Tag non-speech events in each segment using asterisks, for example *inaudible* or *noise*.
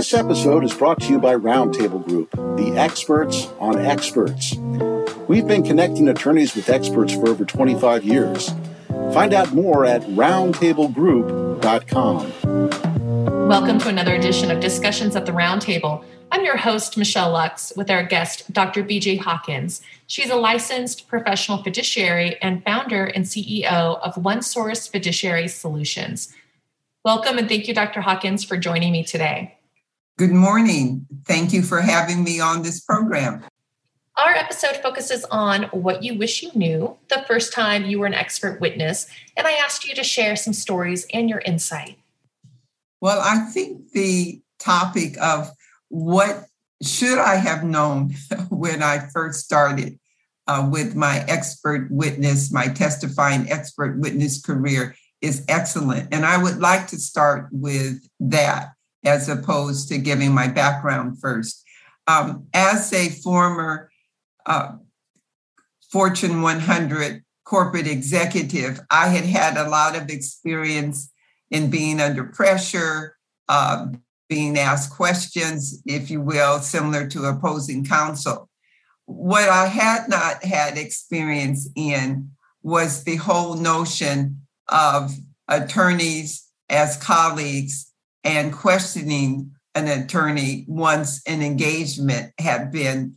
This episode is brought to you by Roundtable Group, the experts on experts. We've been connecting attorneys with experts for over 25 years. Find out more at roundtablegroup.com. Welcome to another edition of Discussions at the Roundtable. I'm your host, Michelle Lux, with our guest, Dr. BJ Hawkins. She's a licensed professional fiduciary and founder and CEO of OneSource Fiduciary Solutions. Welcome and thank you, Dr. Hawkins, for joining me today. Good morning. Thank you for having me on this program. Our episode focuses on what you wish you knew the first time you were an expert witness, and I asked you to share some stories and your insight. Well, I think the topic of what should I have known *laughs* when I first started uh, with my expert witness, my testifying expert witness career is excellent. And I would like to start with that as opposed to giving my background first. Um, as a former uh, Fortune 100 corporate executive, I had had a lot of experience in being under pressure, uh, being asked questions, if you will, similar to opposing counsel. What I had not had experience in was the whole notion of attorneys as colleagues and questioning an attorney once an engagement had been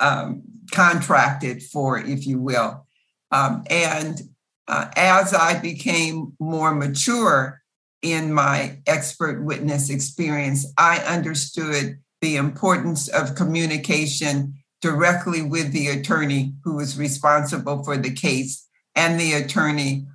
um, contracted for, if you will. Um, and uh, as I became more mature in my expert witness experience, I understood the importance of communication directly with the attorney who was responsible for the case and the attorney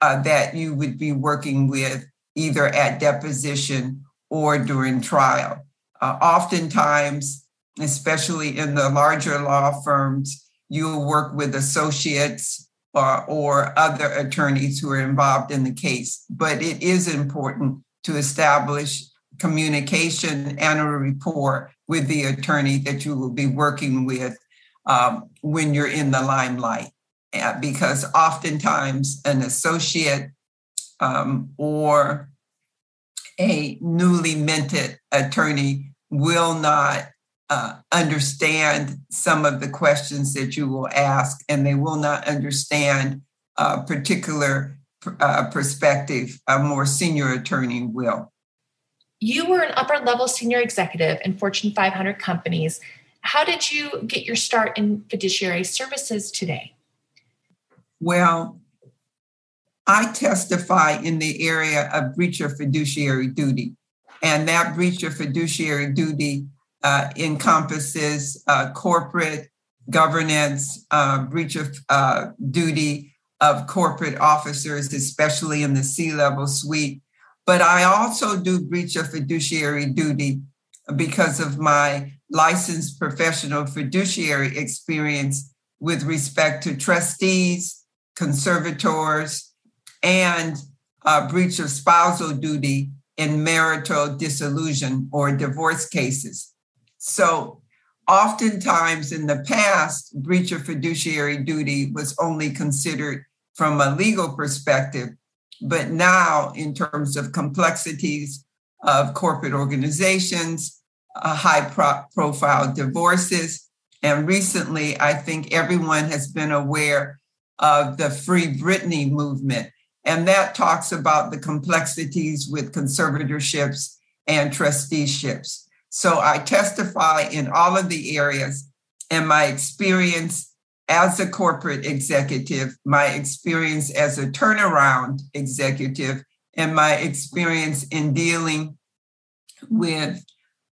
uh, that you would be working with either at deposition or during trial. Uh, oftentimes, especially in the larger law firms, you'll work with associates or, or other attorneys who are involved in the case. But it is important to establish communication and a rapport with the attorney that you will be working with um, when you're in the limelight. Uh, because oftentimes an associate um, or a newly minted attorney will not uh, understand some of the questions that you will ask, and they will not understand a particular uh, perspective a more senior attorney will. You were an upper level senior executive in Fortune 500 companies. How did you get your start in fiduciary services today? Well, I testify in the area of breach of fiduciary duty, and that breach of fiduciary duty uh, encompasses uh, corporate governance, uh, breach of uh, duty of corporate officers, especially in the C level suite. But I also do breach of fiduciary duty because of my licensed professional fiduciary experience with respect to trustees, conservators, and breach of spousal duty in marital dissolution or divorce cases. So, oftentimes in the past, breach of fiduciary duty was only considered from a legal perspective. But now, in terms of complexities of corporate organizations, uh, high pro- profile divorces, and recently, I think everyone has been aware of the Free Britney movement. And that talks about the complexities with conservatorships and trusteeships. So I testify in all of the areas and my experience as a corporate executive, my experience as a turnaround executive, and my experience in dealing with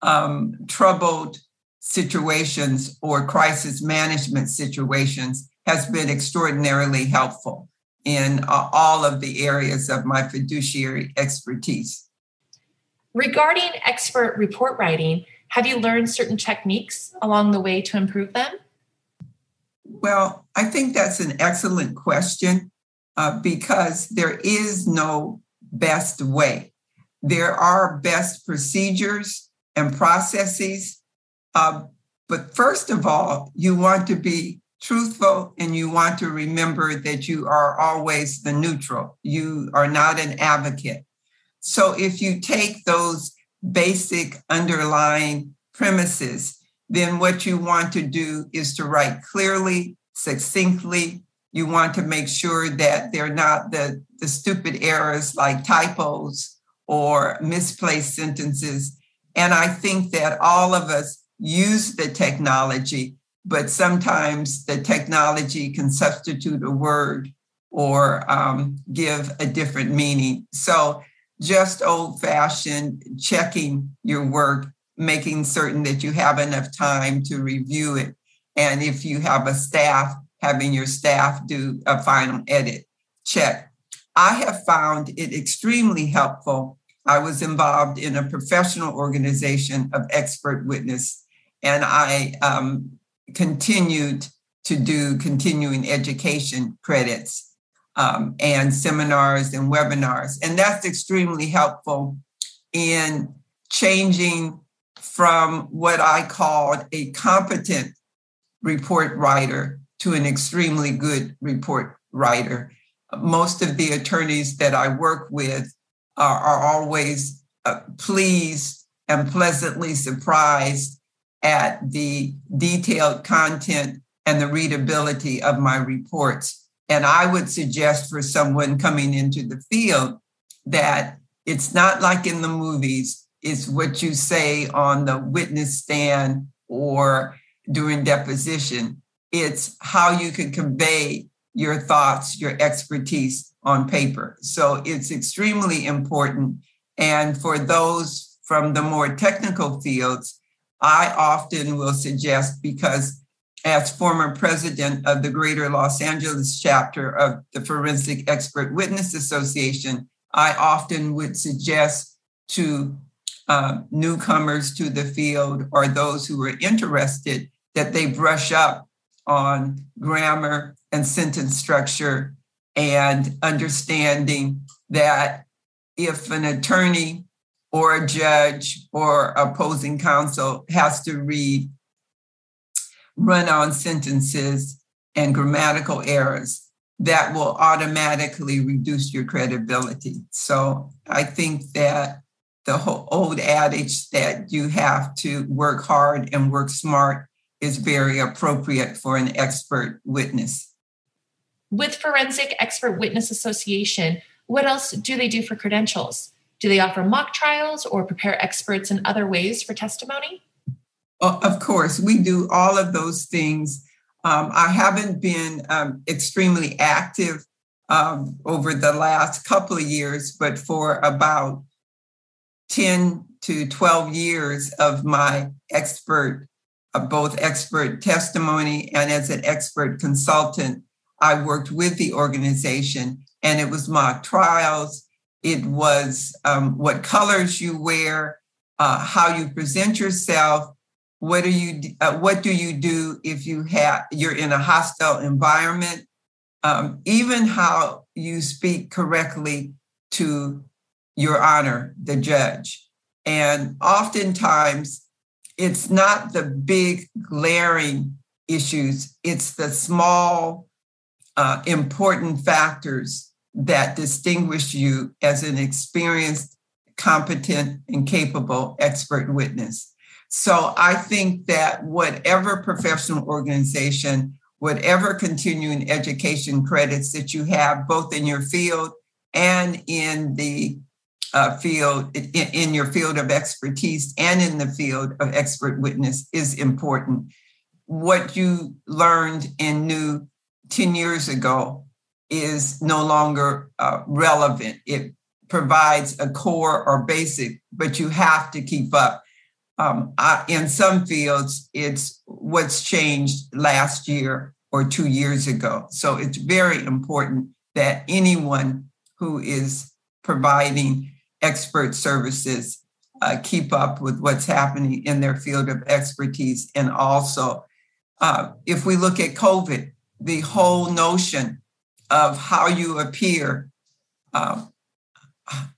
um, troubled situations or crisis management situations has been extraordinarily helpful in uh, all of the areas of my fiduciary expertise. Regarding expert report writing, have you learned certain techniques along the way to improve them? Well, I think that's an excellent question uh, because there is no best way. There are best procedures and processes. Uh, but first of all, you want to be truthful and you want to remember that you are always the neutral. You are not an advocate. So if you take those basic underlying premises, then what you want to do is to write clearly, succinctly. You want to make sure that they're not the, the stupid errors like typos or misplaced sentences. And I think that all of us use the technology, but sometimes the technology can substitute a word or um, give a different meaning. So just old fashioned checking your work, making certain that you have enough time to review it. And if you have a staff, having your staff do a final edit check. I have found it extremely helpful. I was involved in a professional organization of expert witness, and I um, continued to do continuing education credits um, and seminars and webinars. And that's extremely helpful in changing from what I called a competent report writer to an extremely good report writer. Most of the attorneys that I work with are, are always uh, pleased and pleasantly surprised at the detailed content and the readability of my reports. And I would suggest for someone coming into the field that it's not like in the movies, it's what you say on the witness stand or during deposition. It's how you can convey your thoughts, your expertise on paper. So it's extremely important. And for those from the more technical fields, I often will suggest because as former president of the Greater Los Angeles chapter of the Forensic Expert Witness Association, I often would suggest to uh, newcomers to the field or those who are interested that they brush up on grammar and sentence structure and understanding that if an attorney or a judge or opposing counsel has to read run on sentences and grammatical errors that will automatically reduce your credibility. So I think that the whole old adage that you have to work hard and work smart is very appropriate for an expert witness. With Forensic Expert Witness Association, what else do they do for credentials? Do they offer mock trials or prepare experts in other ways for testimony? of course, we do all of those things. Um, I haven't been um, extremely active um, over the last couple of years, but for about 10 to 12 years of my expert, uh, both expert testimony and as an expert consultant, I worked with the organization and it was mock trials. It was um, what colors you wear, uh, how you present yourself, what do you uh, what do you do if you have you're in a hostile environment? Um, even how you speak correctly to your honor the judge. And oftentimes it's not the big glaring issues it's the small uh, important factors that distinguish you as an experienced competent and capable expert witness so I think that whatever professional organization, whatever continuing education credits that you have, both in your field and in the uh, field, in, in your field of expertise and in the field of expert witness, is important. What you learned and knew 10 years ago is no longer uh, relevant. It provides a core or basic, but you have to keep up um, I, in some fields, it's what's changed last year or two years ago. So it's very important that anyone who is providing expert services uh, keep up with what's happening in their field of expertise. And also, uh, if we look at COVID, the whole notion of how you appear uh,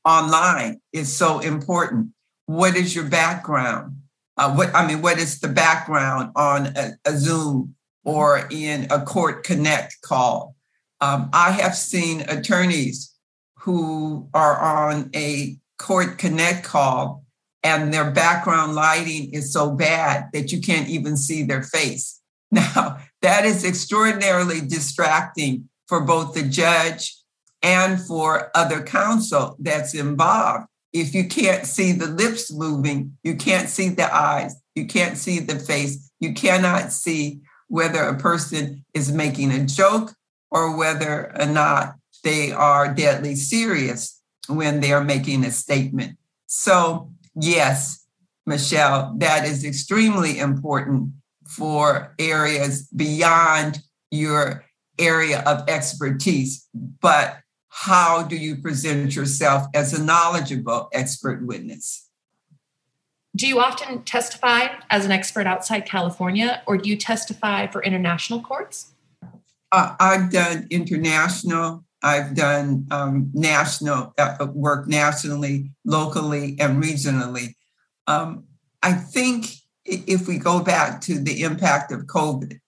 online is so important what is your background? Uh, what I mean, what is the background on a, a Zoom or in a court connect call? Um, I have seen attorneys who are on a court connect call and their background lighting is so bad that you can't even see their face. *laughs* Now, that is extraordinarily distracting for both the judge and for other counsel that's involved. If you can't see the lips moving, you can't see the eyes, you can't see the face, you cannot see whether a person is making a joke or whether or not they are deadly serious when they are making a statement. So, yes, Michelle, that is extremely important for areas beyond your area of expertise. But how do you present yourself as a knowledgeable expert witness? Do you often testify as an expert outside California, or do you testify for international courts? Uh, I've done international, I've done um, national uh, work nationally, locally, and regionally. Um, I think if we go back to the impact of COVID,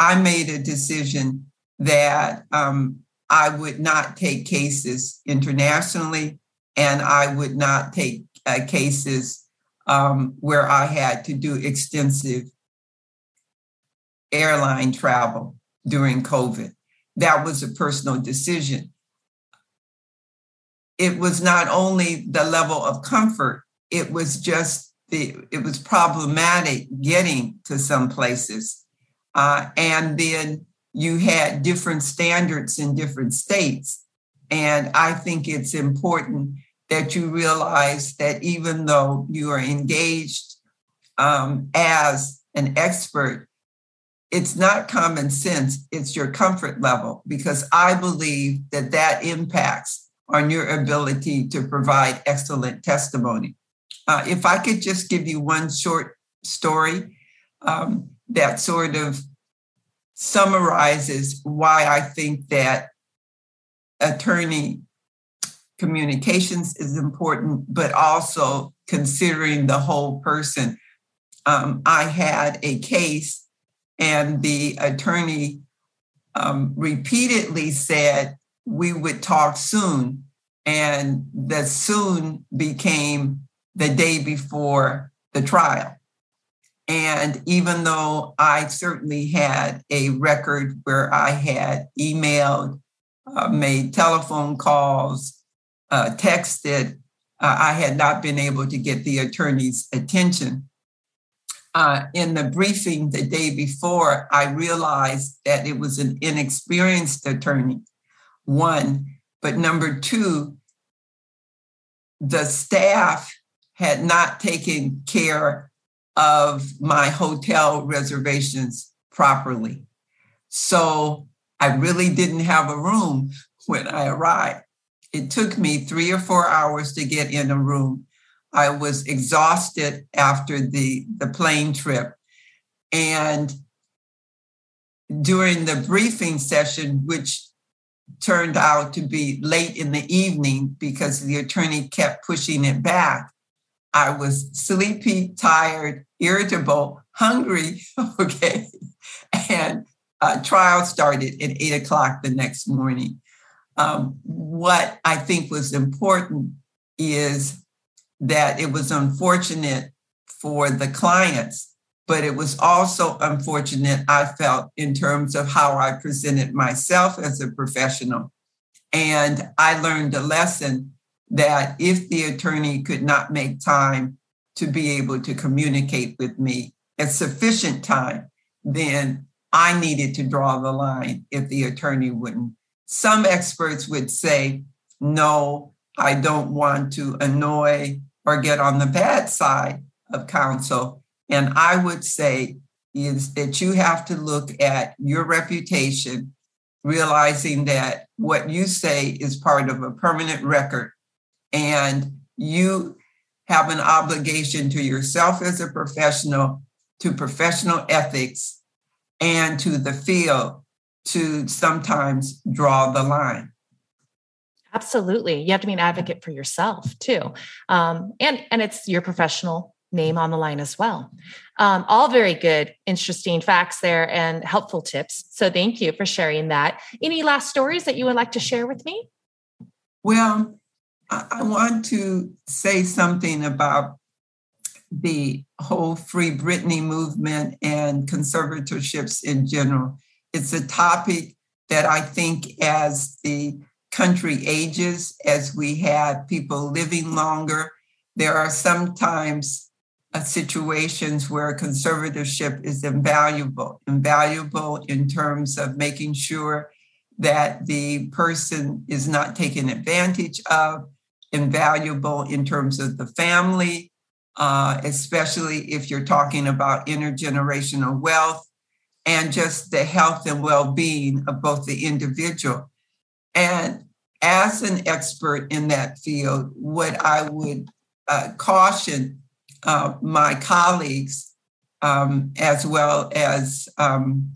I made a decision that um, I would not take cases internationally, and I would not take uh, cases um, where I had to do extensive airline travel during COVID. That was a personal decision. It was not only the level of comfort, it was just the, it was problematic getting to some places. Uh, and then you had different standards in different states. And I think it's important that you realize that even though you are engaged um, as an expert, it's not common sense, it's your comfort level, because I believe that that impacts on your ability to provide excellent testimony. Uh, if I could just give you one short story um, that sort of summarizes why I think that attorney communications is important, but also considering the whole person. Um, I had a case, and the attorney um, repeatedly said we would talk soon, and the soon became the day before the trial. And even though I certainly had a record where I had emailed, uh, made telephone calls, uh, texted, uh, I had not been able to get the attorney's attention. Uh, in the briefing the day before, I realized that it was an inexperienced attorney, one. But number two, the staff had not taken care of my hotel reservations properly. So I really didn't have a room when I arrived. It took me three or four hours to get in a room. I was exhausted after the, the plane trip. And during the briefing session, which turned out to be late in the evening because the attorney kept pushing it back, I was sleepy, tired, irritable, hungry. *laughs* Okay. And uh, trial started at eight o'clock the next morning. Um, what I think was important is that it was unfortunate for the clients, but it was also unfortunate, I felt, in terms of how I presented myself as a professional. And I learned a lesson that if the attorney could not make time to be able to communicate with me at sufficient time, then I needed to draw the line if the attorney wouldn't some experts would say, no, I don't want to annoy or get on the bad side of counsel. And I would say is that you have to look at your reputation, realizing that what you say is part of a permanent record. And you have an obligation to yourself as a professional, to professional ethics, and to the field to sometimes draw the line. Absolutely. You have to be an advocate for yourself too. Um, and, and it's your professional name on the line as well. Um, all very good, interesting facts there and helpful tips. So thank you for sharing that. Any last stories that you would like to share with me? Well, I, want to say something about the whole Free Britney movement and conservatorships in general. It's a topic that I think as the country ages, as we have people living longer, there are sometimes uh, situations where conservatorship is invaluable, invaluable in terms of making sure that the person is not taken advantage of, invaluable in terms of the family, uh, especially if you're talking about intergenerational wealth and just the health and well being of both the individual. And as an expert in that field, what I would uh, caution uh, my colleagues, um, as well as um,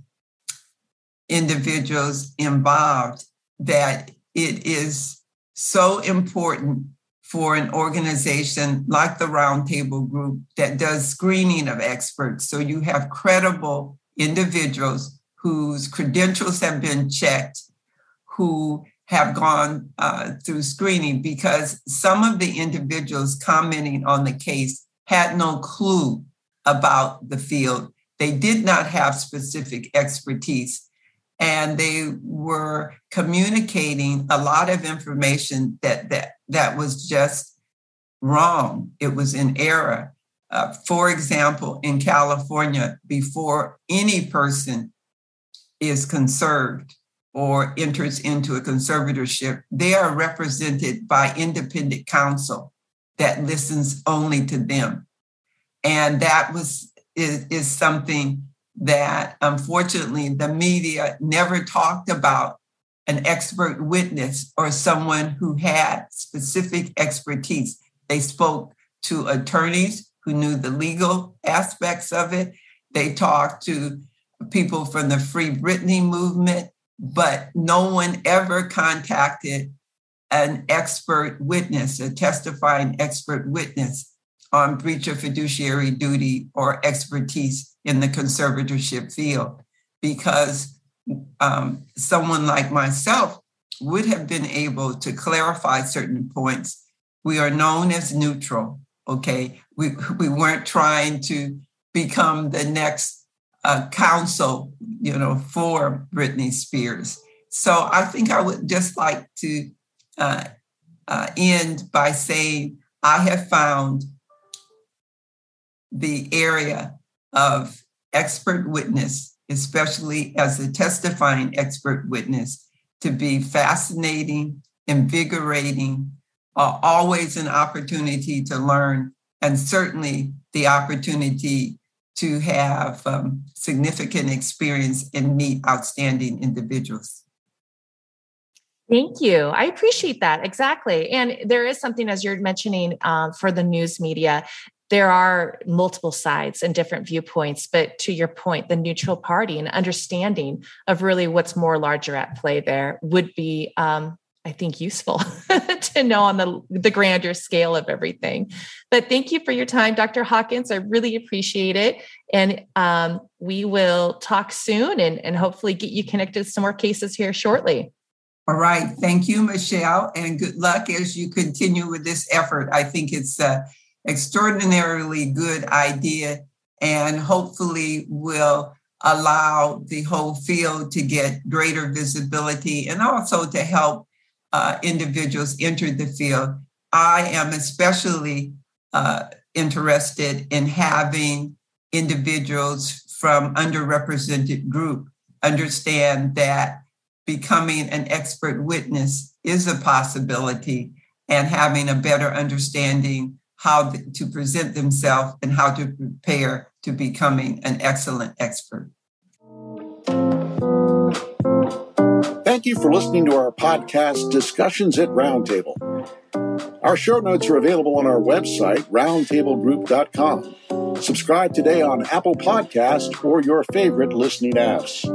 individuals involved, that it is so important for an organization like the Roundtable Group that does screening of experts. So you have credible individuals whose credentials have been checked, who have gone uh, through screening, because some of the individuals commenting on the case had no clue about the field. They did not have specific expertise and they were communicating a lot of information that that that was just wrong. It was in error. Uh, for example, in California, before any person is conserved or enters into a conservatorship, they are represented by independent counsel that listens only to them. And that was is, is something that unfortunately the media never talked about an expert witness or someone who had specific expertise. They spoke to attorneys who knew the legal aspects of it. They talked to people from the Free Britney movement, but no one ever contacted an expert witness, a testifying expert witness on breach of fiduciary duty or expertise in the conservatorship field because um, someone like myself would have been able to clarify certain points. We are known as neutral, okay? We, we weren't trying to become the next uh, counsel, you know, for Britney Spears. So I think I would just like to uh, uh, end by saying I have found the area of expert witness, especially as a testifying expert witness, to be fascinating, invigorating, uh, always an opportunity to learn, and certainly the opportunity to have um, significant experience and meet outstanding individuals. Thank you. I appreciate that. Exactly. And there is something, as you're mentioning, uh, for the news media, there are multiple sides and different viewpoints but to your point the neutral party and understanding of really what's more larger at play there would be um, i think useful *laughs* to know on the the grander scale of everything. But thank you for your time dr hawkins. I really appreciate it. And um, we will talk soon and, and hopefully get you connected to some more cases here shortly. All right. Thank you michelle and good luck as you continue with this effort. I think it's uh, extraordinarily good idea and hopefully will allow the whole field to get greater visibility and also to help uh, individuals enter the field. I am especially uh, interested in having individuals from underrepresented group understand that becoming an expert witness is a possibility and having a better understanding how to present themselves and how to prepare to becoming an excellent expert. Thank you for listening to our podcast, Discussions at Roundtable. Our show notes are available on our website, roundtablegroup.com. Subscribe today on Apple Podcast or your favorite listening apps.